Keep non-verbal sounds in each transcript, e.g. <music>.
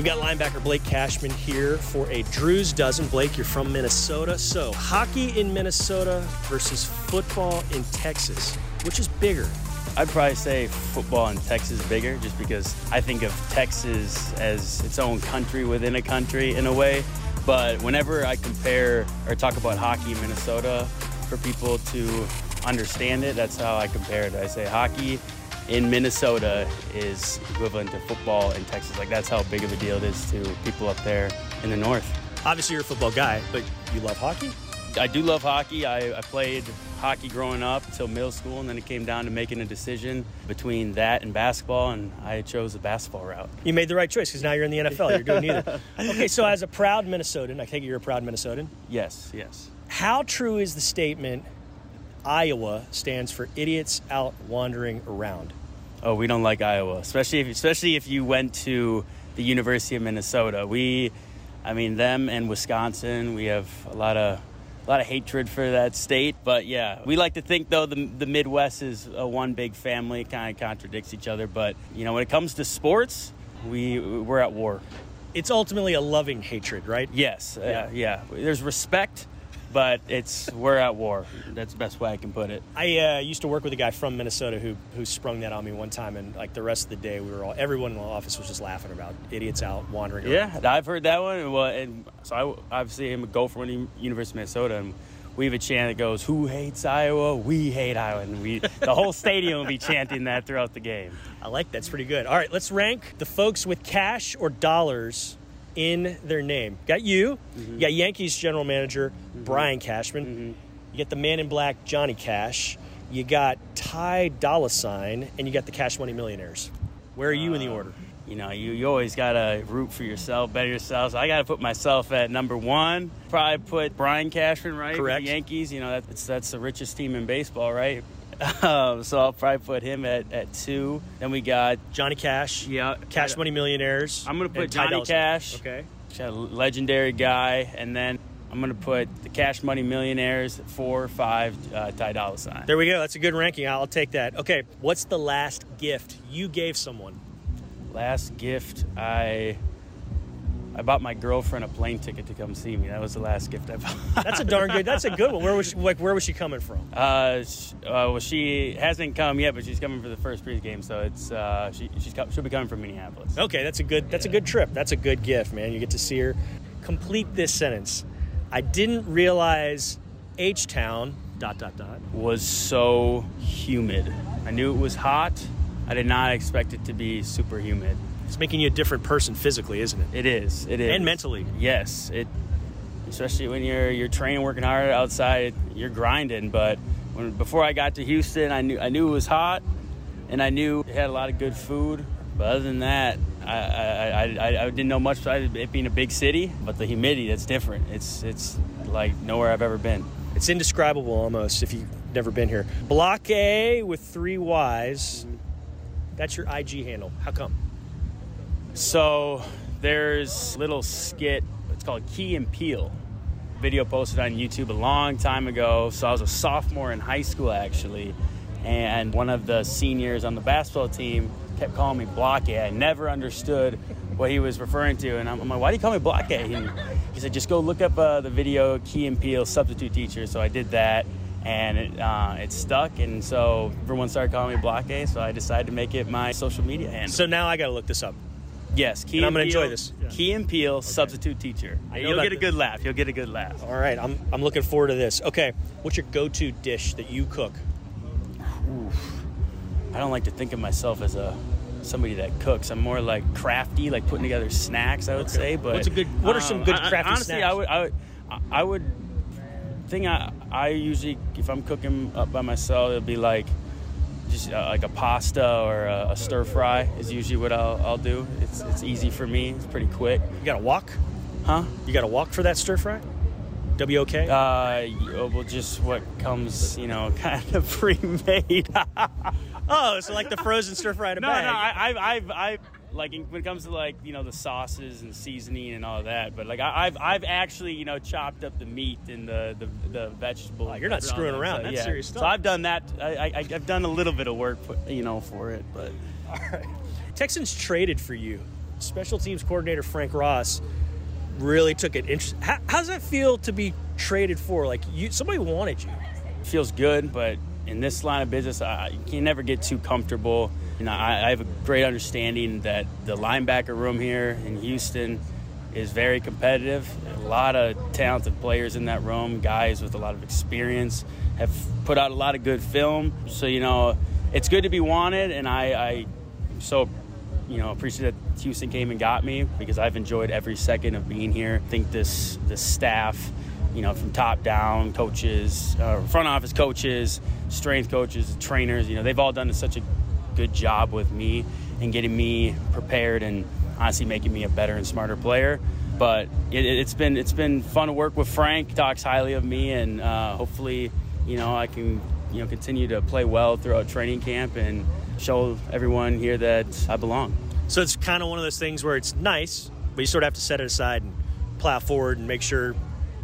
We got linebacker Blake Cashman here for a Drew's Dozen. Blake, you're from Minnesota. So, hockey in Minnesota versus football in Texas. Which is bigger? I'd probably say football in Texas is bigger just because I think of Texas as its own country within a country in a way. But whenever I compare or talk about hockey in Minnesota for people to understand it, that's how I compare it. I say hockey in Minnesota is equivalent to football in Texas. Like that's how big of a deal it is to people up there in the north. Obviously, you're a football guy, but you love hockey? I do love hockey. I, I played hockey growing up until middle school, and then it came down to making a decision between that and basketball, and I chose the basketball route. You made the right choice because now you're in the NFL. You're doing neither. <laughs> okay, so as a proud Minnesotan, I take it you're a proud Minnesotan. Yes, yes. How true is the statement Iowa stands for idiots out wandering around? Oh, we don't like Iowa, especially if especially if you went to the University of Minnesota. We, I mean, them and Wisconsin. We have a lot of a lot of hatred for that state. But yeah, we like to think though the, the Midwest is a one big family. Kind of contradicts each other, but you know when it comes to sports, we we're at war. It's ultimately a loving hatred, right? Yes, yeah, uh, yeah. There's respect but it's we're at war. That's the best way I can put it. I uh, used to work with a guy from Minnesota who who sprung that on me one time, and like the rest of the day, we were all everyone in the office was just laughing about idiots out wandering. Yeah, around. I've heard that one. Well, and so I obviously am a gopher from University of Minnesota, and we have a chant that goes, "Who hates Iowa? We hate Iowa," and we the whole stadium will be chanting that throughout the game. I like that's pretty good. All right, let's rank the folks with cash or dollars in their name. Got you. Mm-hmm. You got Yankees general manager mm-hmm. Brian Cashman. Mm-hmm. You got the man in black Johnny Cash. You got Ty Dolla Sign, and you got the Cash Money Millionaires. Where are you uh, in the uh, order? You know, you, you always gotta root for yourself, better yourself. So I gotta put myself at number one. Probably put Brian Cashman right. Correct. The Yankees. You know, that's that's the richest team in baseball, right? <laughs> Um, so I'll probably put him at, at two. Then we got Johnny Cash. Yeah. Cash Money Millionaires. I'm going to put Johnny Cash. Okay. A legendary guy. And then I'm going to put the Cash Money Millionaires, four, five, uh, Ty Dolla Sign. There we go. That's a good ranking. I'll take that. Okay. What's the last gift you gave someone? Last gift I I bought my girlfriend a plane ticket to come see me. That was the last gift I bought. <laughs> that's a darn good. That's a good one. Where was she, like where was she coming from? Uh, she, uh, well, she hasn't come yet, but she's coming for the first pregame, so it's uh, she she's she'll be coming from Minneapolis. Okay, that's a good that's yeah. a good trip. That's a good gift, man. You get to see her. Complete this sentence. I didn't realize H Town dot dot dot was so humid. I knew it was hot. I did not expect it to be super humid. It's making you a different person physically, isn't it? It is. It is. And mentally. Yes. It especially when you're you're training, working hard outside, you're grinding. But when before I got to Houston, I knew I knew it was hot, and I knew it had a lot of good food. But other than that, I I, I, I didn't know much about it being a big city. But the humidity, that's different. It's it's like nowhere I've ever been. It's indescribable almost if you've never been here. Block A with three Y's. That's your IG handle. How come? So there's little skit. It's called Key and Peele. Video posted on YouTube a long time ago. So I was a sophomore in high school actually, and one of the seniors on the basketball team kept calling me Block I never understood what he was referring to, and I'm, like, "Why do you call me Block A?" And he said, "Just go look up uh, the video Key and Peele substitute teacher." So I did that, and it, uh, it stuck. And so everyone started calling me Block A. So I decided to make it my social media handle. So now I got to look this up. Yes, Key and I'm going to enjoy this. Yeah. Key and Peele, okay. substitute teacher. You'll get a good laugh. You'll get a good laugh. All right, I'm, I'm looking forward to this. Okay, what's your go-to dish that you cook? Oof. I don't like to think of myself as a somebody that cooks. I'm more like crafty, like putting together snacks. I would okay. say. But what's a good? What are some um, good crafty I, honestly, snacks? I would, I would, I would thing I I usually if I'm cooking up by myself, it'd be like just uh, like a pasta or a, a, stir fry is usually what I'll, I'll do. It's it's easy for me. It's pretty quick. You got to walk, huh? You got to walk for that stir fry. WOK? Uh, well, just what comes, you know, <laughs> kind of pre-made. <laughs> oh, so like the frozen stir fry in a no, bag. No, no, I've, I've, I've like when it comes to like you know the sauces and seasoning and all that. But like I, have I've actually you know chopped up the meat and the the, the vegetables. Oh, you're not screwing around. So, That's yeah. serious stuff. So I've done that. I, I have done a little bit of work, you know, for it. But all right, <laughs> Texans traded for you special teams coordinator Frank Ross really took it. Interest- how, how does that feel to be traded for? Like you, somebody wanted you. feels good, but in this line of business, I, you can never get too comfortable. You know, I, I have a great understanding that the linebacker room here in Houston is very competitive. A lot of talented players in that room, guys with a lot of experience, have put out a lot of good film. So you know, it's good to be wanted, and I, I am so you know appreciate that Houston came and got me because I've enjoyed every second of being here. I think this this staff, you know, from top down, coaches, uh, front office coaches, strength coaches, trainers, you know, they've all done such a good job with me and getting me prepared and honestly making me a better and smarter player. But it, has been it's been fun to work with Frank. Talks highly of me, and uh, hopefully, you know, I can you know continue to play well throughout training camp and show everyone here that I belong. So it's kind of one of those things where it's nice, but you sort of have to set it aside and plow forward and make sure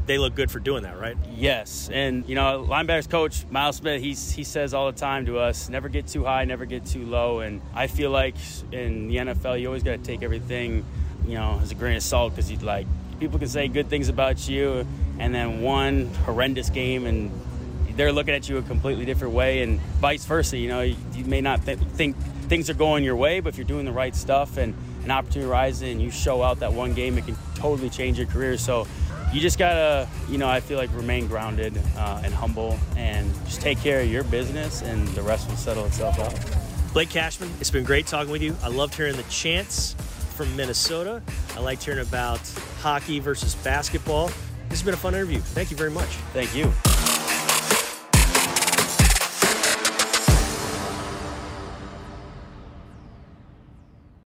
they look good for doing that, right? Yes, and you know, linebackers coach Miles Smith, he's he says all the time to us, never get too high, never get too low, and I feel like in the NFL, you always got to take everything, you know, as a grain of salt because you like people can say good things about you, and then one horrendous game and they're looking at you a completely different way, and vice versa. You know, you, you may not th- think things are going your way, but if you're doing the right stuff and an opportunity arises and you show out that one game, it can totally change your career. So you just gotta, you know, I feel like remain grounded uh, and humble and just take care of your business, and the rest will settle itself out. Blake Cashman, it's been great talking with you. I loved hearing the chants from Minnesota. I liked hearing about hockey versus basketball. This has been a fun interview. Thank you very much. Thank you.